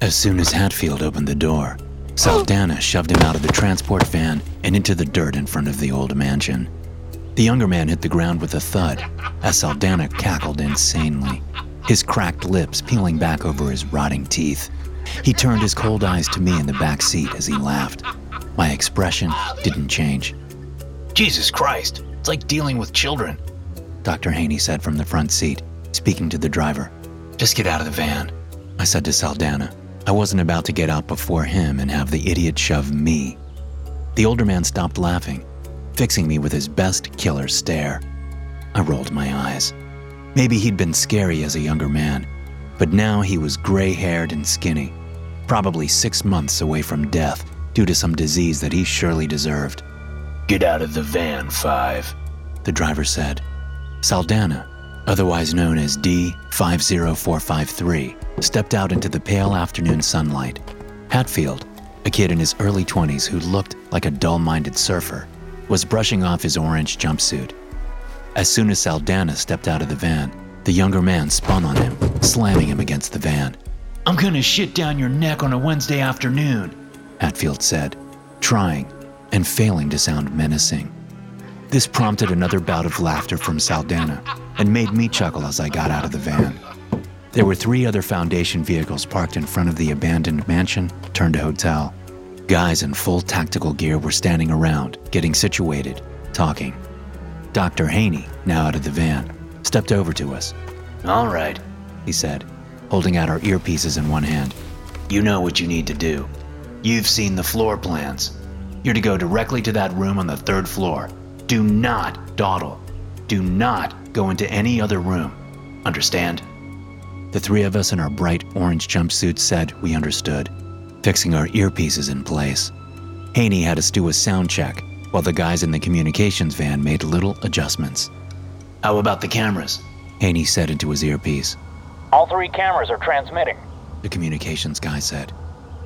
As soon as Hatfield opened the door, Saldana shoved him out of the transport van and into the dirt in front of the old mansion. The younger man hit the ground with a thud as Saldana cackled insanely, his cracked lips peeling back over his rotting teeth. He turned his cold eyes to me in the back seat as he laughed. My expression didn't change. Jesus Christ, it's like dealing with children. Dr. Haney said from the front seat, speaking to the driver. Just get out of the van. I said to Saldana. I wasn't about to get out before him and have the idiot shove me. The older man stopped laughing, fixing me with his best killer stare. I rolled my eyes. Maybe he'd been scary as a younger man, but now he was gray haired and skinny, probably six months away from death due to some disease that he surely deserved. Get out of the van, Five, the driver said. Saldana, otherwise known as D50453, stepped out into the pale afternoon sunlight. Hatfield, a kid in his early 20s who looked like a dull minded surfer, was brushing off his orange jumpsuit. As soon as Saldana stepped out of the van, the younger man spun on him, slamming him against the van. I'm gonna shit down your neck on a Wednesday afternoon, Hatfield said, trying and failing to sound menacing. This prompted another bout of laughter from Saldana and made me chuckle as I got out of the van. There were three other Foundation vehicles parked in front of the abandoned mansion turned hotel. Guys in full tactical gear were standing around, getting situated, talking. Dr. Haney, now out of the van, stepped over to us. All right, he said, holding out our earpieces in one hand. You know what you need to do. You've seen the floor plans. You're to go directly to that room on the third floor. Do not dawdle. Do not go into any other room. Understand? The three of us in our bright orange jumpsuits said we understood, fixing our earpieces in place. Haney had us do a sound check, while the guys in the communications van made little adjustments. How about the cameras? Haney said into his earpiece. All three cameras are transmitting, the communications guy said.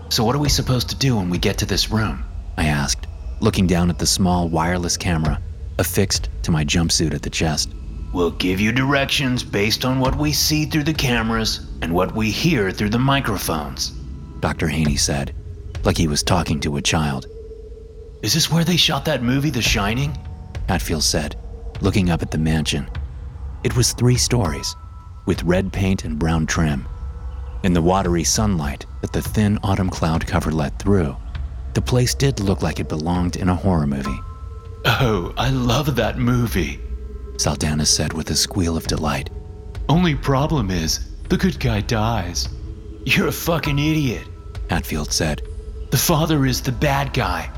So, what are we supposed to do when we get to this room? I asked, looking down at the small wireless camera affixed to my jumpsuit at the chest. We'll give you directions based on what we see through the cameras and what we hear through the microphones, Dr. Haney said, like he was talking to a child. Is this where they shot that movie, The Shining? Hatfield said, looking up at the mansion. It was three stories, with red paint and brown trim. In the watery sunlight that the thin autumn cloud cover let through, the place did look like it belonged in a horror movie. Oh, I love that movie, Saldana said with a squeal of delight. Only problem is, the good guy dies. You're a fucking idiot, Hatfield said. The father is the bad guy.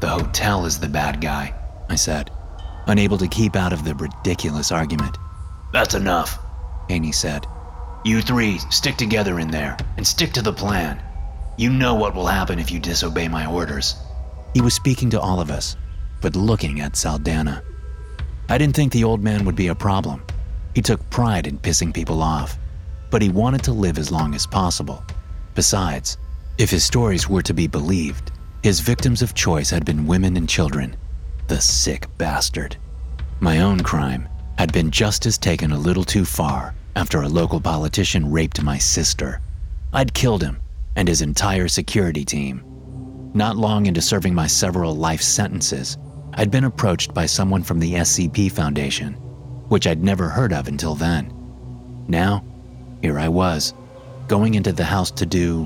The hotel is the bad guy, I said, unable to keep out of the ridiculous argument. That's enough, Haney said. You three stick together in there and stick to the plan. You know what will happen if you disobey my orders. He was speaking to all of us, but looking at Saldana. I didn't think the old man would be a problem. He took pride in pissing people off, but he wanted to live as long as possible. Besides, if his stories were to be believed, his victims of choice had been women and children. The sick bastard. My own crime had been justice taken a little too far after a local politician raped my sister. I'd killed him and his entire security team. Not long into serving my several life sentences, I'd been approached by someone from the SCP Foundation, which I'd never heard of until then. Now, here I was, going into the house to do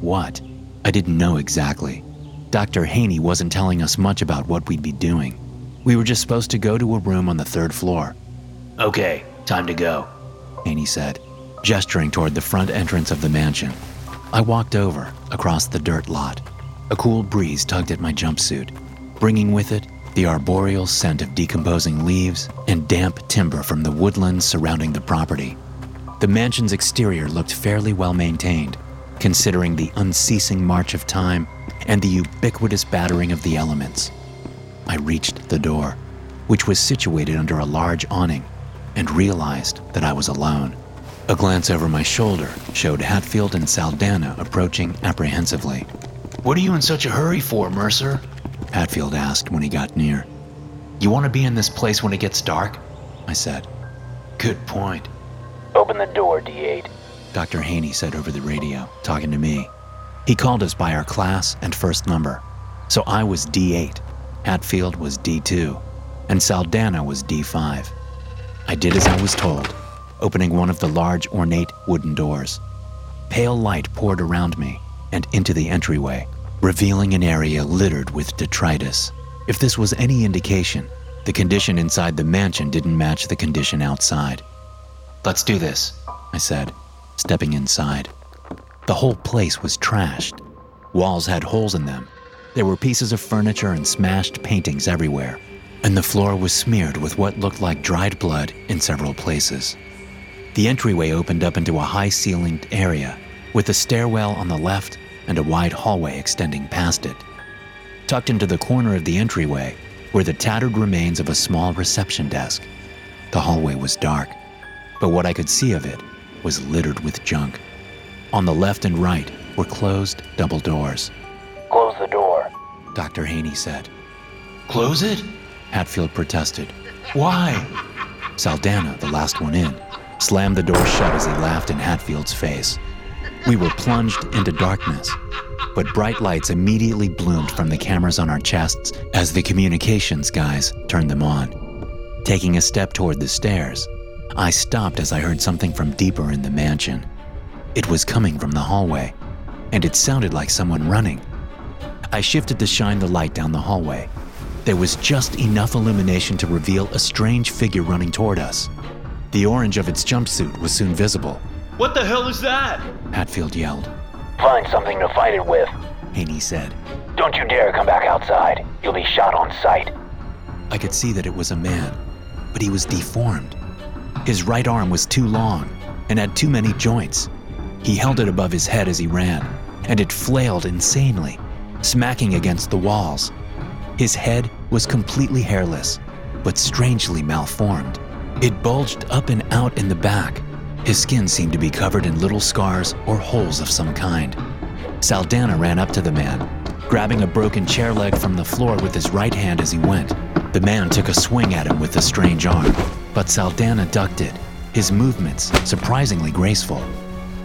what? I didn't know exactly. Dr. Haney wasn't telling us much about what we'd be doing. We were just supposed to go to a room on the third floor. Okay, time to go, Haney said, gesturing toward the front entrance of the mansion. I walked over, across the dirt lot. A cool breeze tugged at my jumpsuit, bringing with it the arboreal scent of decomposing leaves and damp timber from the woodlands surrounding the property. The mansion's exterior looked fairly well maintained, considering the unceasing march of time and the ubiquitous battering of the elements. I reached the door, which was situated under a large awning, and realized that I was alone. A glance over my shoulder showed Hatfield and Saldana approaching apprehensively. What are you in such a hurry for, Mercer? Hatfield asked when he got near. You want to be in this place when it gets dark? I said. Good point. Open the door, D8, Dr. Haney said over the radio, talking to me. He called us by our class and first number. So I was D8, Hatfield was D2, and Saldana was D5. I did as I was told, opening one of the large, ornate wooden doors. Pale light poured around me and into the entryway, revealing an area littered with detritus. If this was any indication, the condition inside the mansion didn't match the condition outside. Let's do this, I said, stepping inside. The whole place was trashed. Walls had holes in them. There were pieces of furniture and smashed paintings everywhere, and the floor was smeared with what looked like dried blood in several places. The entryway opened up into a high ceilinged area with a stairwell on the left and a wide hallway extending past it. Tucked into the corner of the entryway were the tattered remains of a small reception desk. The hallway was dark, but what I could see of it was littered with junk. On the left and right were closed double doors. Close the door. Dr. Haney said. Close it? Hatfield protested. Why? Saldana, the last one in, slammed the door shut as he laughed in Hatfield's face. We were plunged into darkness, but bright lights immediately bloomed from the cameras on our chests as the communications guys turned them on. Taking a step toward the stairs, I stopped as I heard something from deeper in the mansion. It was coming from the hallway, and it sounded like someone running. I shifted to shine the light down the hallway. There was just enough illumination to reveal a strange figure running toward us. The orange of its jumpsuit was soon visible. What the hell is that? Hatfield yelled. Find something to fight it with. Haney said. Don't you dare come back outside. You'll be shot on sight. I could see that it was a man, but he was deformed. His right arm was too long and had too many joints. He held it above his head as he ran, and it flailed insanely, smacking against the walls. His head was completely hairless, but strangely malformed. It bulged up and out in the back. His skin seemed to be covered in little scars or holes of some kind. Saldana ran up to the man, grabbing a broken chair leg from the floor with his right hand as he went. The man took a swing at him with the strange arm, but Saldana ducked it, his movements surprisingly graceful.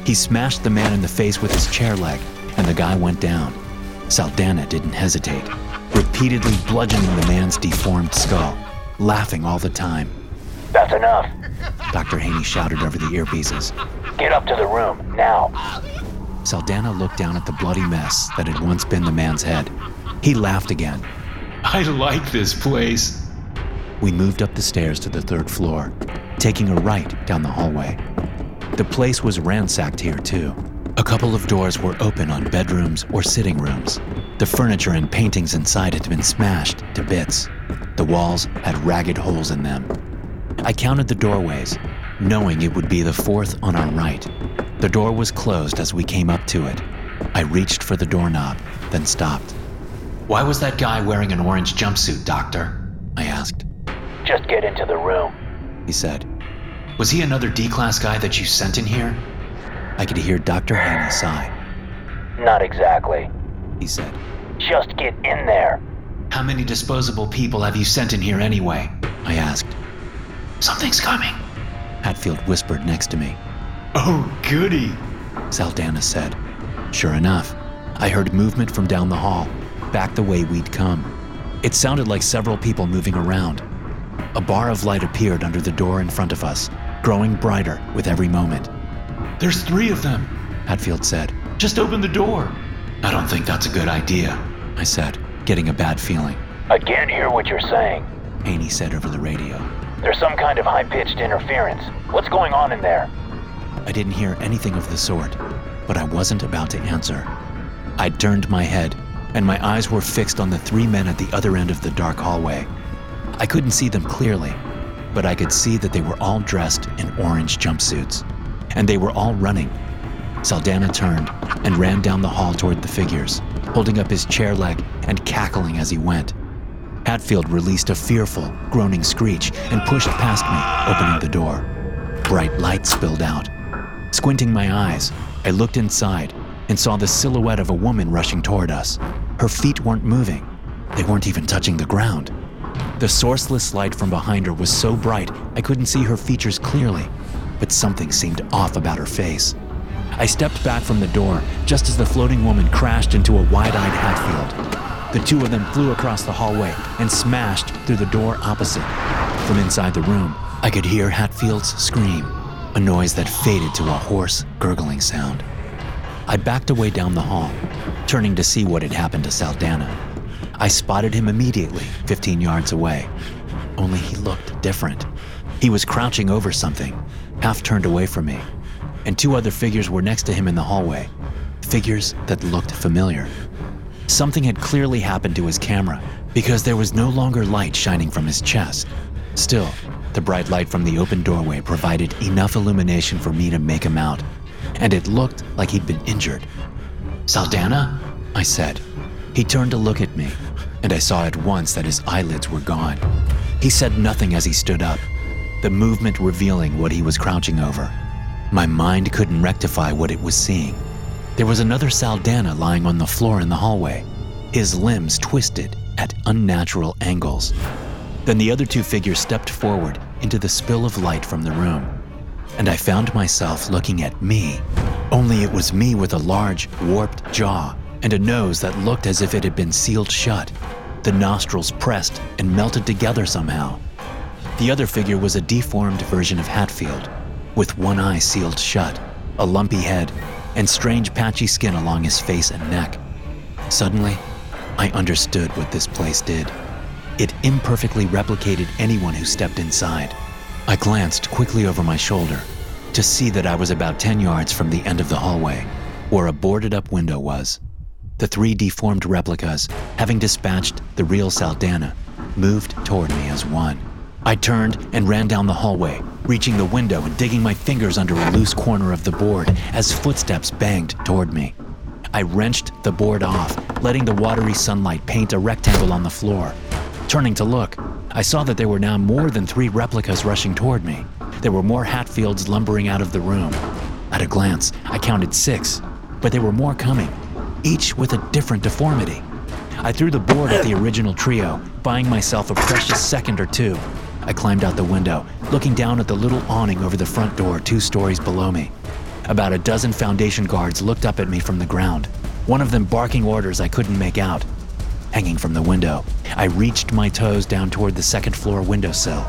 He smashed the man in the face with his chair leg, and the guy went down. Saldana didn't hesitate, repeatedly bludgeoning the man's deformed skull, laughing all the time. That's enough. Dr. Haney shouted over the earpieces. Get up to the room, now. Saldana looked down at the bloody mess that had once been the man's head. He laughed again. I like this place. We moved up the stairs to the third floor, taking a right down the hallway. The place was ransacked here, too. A couple of doors were open on bedrooms or sitting rooms. The furniture and paintings inside had been smashed to bits. The walls had ragged holes in them. I counted the doorways, knowing it would be the fourth on our right. The door was closed as we came up to it. I reached for the doorknob, then stopped. Why was that guy wearing an orange jumpsuit, Doctor? I asked. Just get into the room. He said. Was he another D class guy that you sent in here? I could hear Dr. Haney sigh. Not exactly. He said. Just get in there. How many disposable people have you sent in here anyway? I asked. Something's coming. Hatfield whispered next to me. Oh, goody. Saldana said. Sure enough, I heard movement from down the hall, back the way we'd come. It sounded like several people moving around. A bar of light appeared under the door in front of us, growing brighter with every moment. There's three of them, Hatfield said. Just open the door. I don't think that's a good idea, I said, getting a bad feeling. I can't hear what you're saying. Haney said over the radio. There's some kind of high pitched interference. What's going on in there? I didn't hear anything of the sort, but I wasn't about to answer. I turned my head, and my eyes were fixed on the three men at the other end of the dark hallway. I couldn't see them clearly, but I could see that they were all dressed in orange jumpsuits, and they were all running. Saldana turned and ran down the hall toward the figures, holding up his chair leg and cackling as he went. Hatfield released a fearful, groaning screech and pushed past me, opening the door. Bright light spilled out. Squinting my eyes, I looked inside and saw the silhouette of a woman rushing toward us. Her feet weren't moving, they weren't even touching the ground. The sourceless light from behind her was so bright I couldn't see her features clearly, but something seemed off about her face. I stepped back from the door just as the floating woman crashed into a wide eyed Hatfield. The two of them flew across the hallway and smashed through the door opposite. From inside the room, I could hear Hatfield's scream, a noise that faded to a hoarse, gurgling sound. I backed away down the hall, turning to see what had happened to Saldana. I spotted him immediately, 15 yards away. Only he looked different. He was crouching over something, half turned away from me, and two other figures were next to him in the hallway, figures that looked familiar. Something had clearly happened to his camera because there was no longer light shining from his chest. Still, the bright light from the open doorway provided enough illumination for me to make him out, and it looked like he'd been injured. Saldana? I said. He turned to look at me, and I saw at once that his eyelids were gone. He said nothing as he stood up, the movement revealing what he was crouching over. My mind couldn't rectify what it was seeing. There was another Saldana lying on the floor in the hallway, his limbs twisted at unnatural angles. Then the other two figures stepped forward into the spill of light from the room, and I found myself looking at me. Only it was me with a large, warped jaw and a nose that looked as if it had been sealed shut, the nostrils pressed and melted together somehow. The other figure was a deformed version of Hatfield, with one eye sealed shut, a lumpy head, and strange patchy skin along his face and neck. Suddenly, I understood what this place did. It imperfectly replicated anyone who stepped inside. I glanced quickly over my shoulder to see that I was about 10 yards from the end of the hallway, where a boarded up window was. The three deformed replicas, having dispatched the real Saldana, moved toward me as one. I turned and ran down the hallway, reaching the window and digging my fingers under a loose corner of the board as footsteps banged toward me. I wrenched the board off, letting the watery sunlight paint a rectangle on the floor. Turning to look, I saw that there were now more than three replicas rushing toward me. There were more Hatfields lumbering out of the room. At a glance, I counted six, but there were more coming, each with a different deformity. I threw the board at the original trio, buying myself a precious second or two. I climbed out the window, looking down at the little awning over the front door two stories below me. About a dozen Foundation guards looked up at me from the ground, one of them barking orders I couldn't make out. Hanging from the window, I reached my toes down toward the second floor windowsill.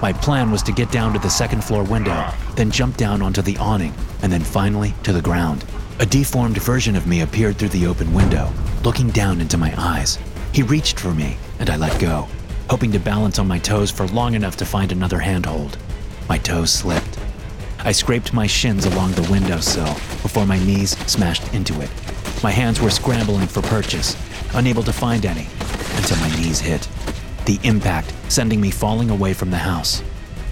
My plan was to get down to the second floor window, then jump down onto the awning, and then finally to the ground. A deformed version of me appeared through the open window, looking down into my eyes. He reached for me, and I let go hoping to balance on my toes for long enough to find another handhold. My toes slipped. I scraped my shins along the windowsill before my knees smashed into it. My hands were scrambling for purchase, unable to find any, until my knees hit. The impact sending me falling away from the house.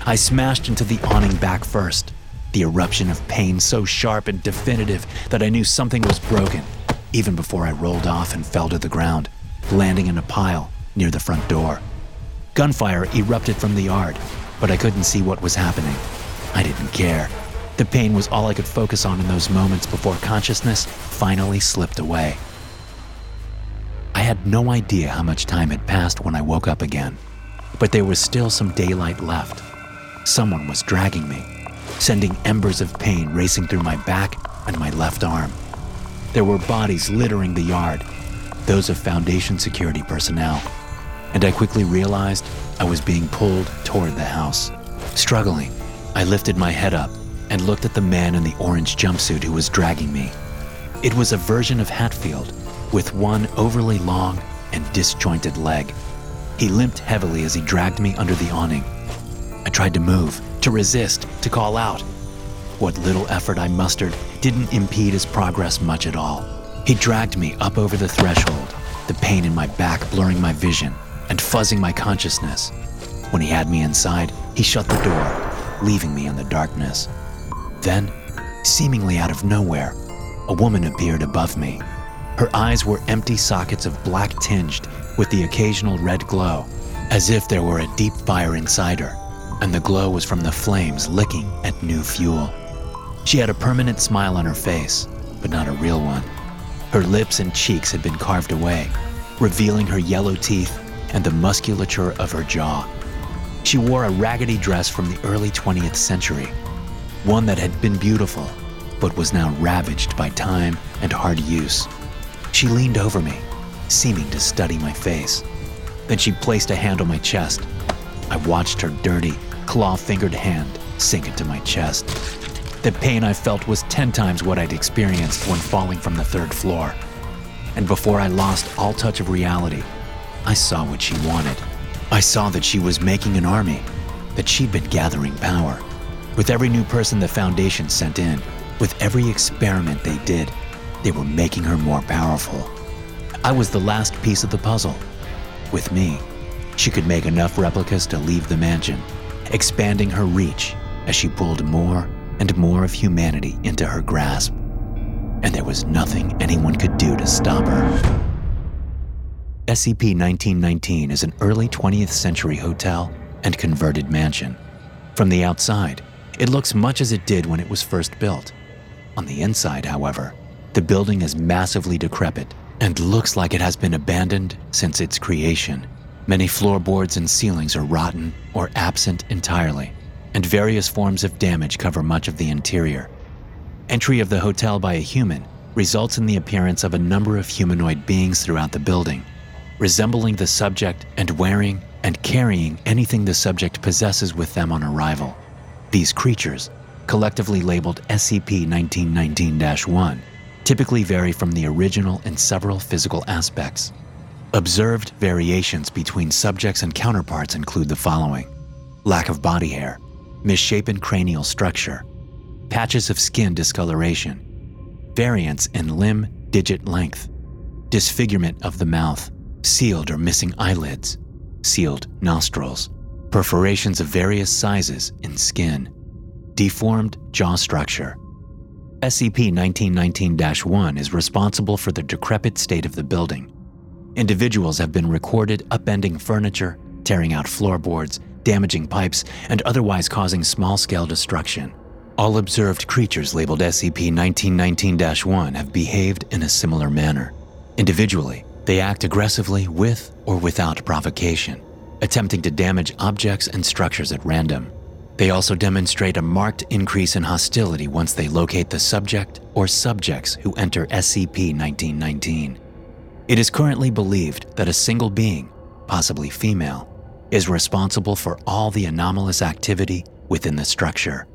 I smashed into the awning back first, the eruption of pain so sharp and definitive that I knew something was broken, even before I rolled off and fell to the ground, landing in a pile near the front door. Gunfire erupted from the yard, but I couldn't see what was happening. I didn't care. The pain was all I could focus on in those moments before consciousness finally slipped away. I had no idea how much time had passed when I woke up again, but there was still some daylight left. Someone was dragging me, sending embers of pain racing through my back and my left arm. There were bodies littering the yard, those of Foundation security personnel and I quickly realized I was being pulled toward the house. Struggling, I lifted my head up and looked at the man in the orange jumpsuit who was dragging me. It was a version of Hatfield, with one overly long and disjointed leg. He limped heavily as he dragged me under the awning. I tried to move, to resist, to call out. What little effort I mustered didn't impede his progress much at all. He dragged me up over the threshold, the pain in my back blurring my vision and fuzzing my consciousness. When he had me inside, he shut the door, leaving me in the darkness. Then, seemingly out of nowhere, a woman appeared above me. Her eyes were empty sockets of black tinged with the occasional red glow, as if there were a deep fire inside her, and the glow was from the flames licking at new fuel. She had a permanent smile on her face, but not a real one. Her lips and cheeks had been carved away, revealing her yellow teeth and the musculature of her jaw. She wore a raggedy dress from the early 20th century, one that had been beautiful, but was now ravaged by time and hard use. She leaned over me, seeming to study my face. Then she placed a hand on my chest. I watched her dirty, claw fingered hand sink into my chest. The pain I felt was 10 times what I'd experienced when falling from the third floor. And before I lost all touch of reality, I saw what she wanted. I saw that she was making an army, that she'd been gathering power. With every new person the Foundation sent in, with every experiment they did, they were making her more powerful. I was the last piece of the puzzle. With me, she could make enough replicas to leave the mansion, expanding her reach as she pulled more and more of humanity into her grasp. And there was nothing anyone could do to stop her. SCP 1919 is an early 20th century hotel and converted mansion. From the outside, it looks much as it did when it was first built. On the inside, however, the building is massively decrepit and looks like it has been abandoned since its creation. Many floorboards and ceilings are rotten or absent entirely, and various forms of damage cover much of the interior. Entry of the hotel by a human results in the appearance of a number of humanoid beings throughout the building, resembling the subject and wearing and carrying anything the subject possesses with them on arrival. These creatures, collectively labeled SCP 1919 1, typically vary from the original in several physical aspects. Observed variations between subjects and counterparts include the following lack of body hair, misshapen cranial structure, patches of skin discoloration, variance in limb digit length, disfigurement of the mouth, sealed or missing eyelids, sealed nostrils, perforations of various sizes in skin, deformed jaw structure. SCP 1919 1 is responsible for the decrepit state of the building. Individuals have been recorded upending furniture, tearing out floorboards, damaging pipes, and otherwise causing small scale destruction. All observed creatures labeled SCP 1919 1 have behaved in a similar manner. Individually, they act aggressively with or without provocation, attempting to damage objects and structures at random. They also demonstrate a marked increase in hostility once they locate the subject or subjects who enter SCP 1919. It is currently believed that a single being, possibly female, is responsible for all the anomalous activity within the structure.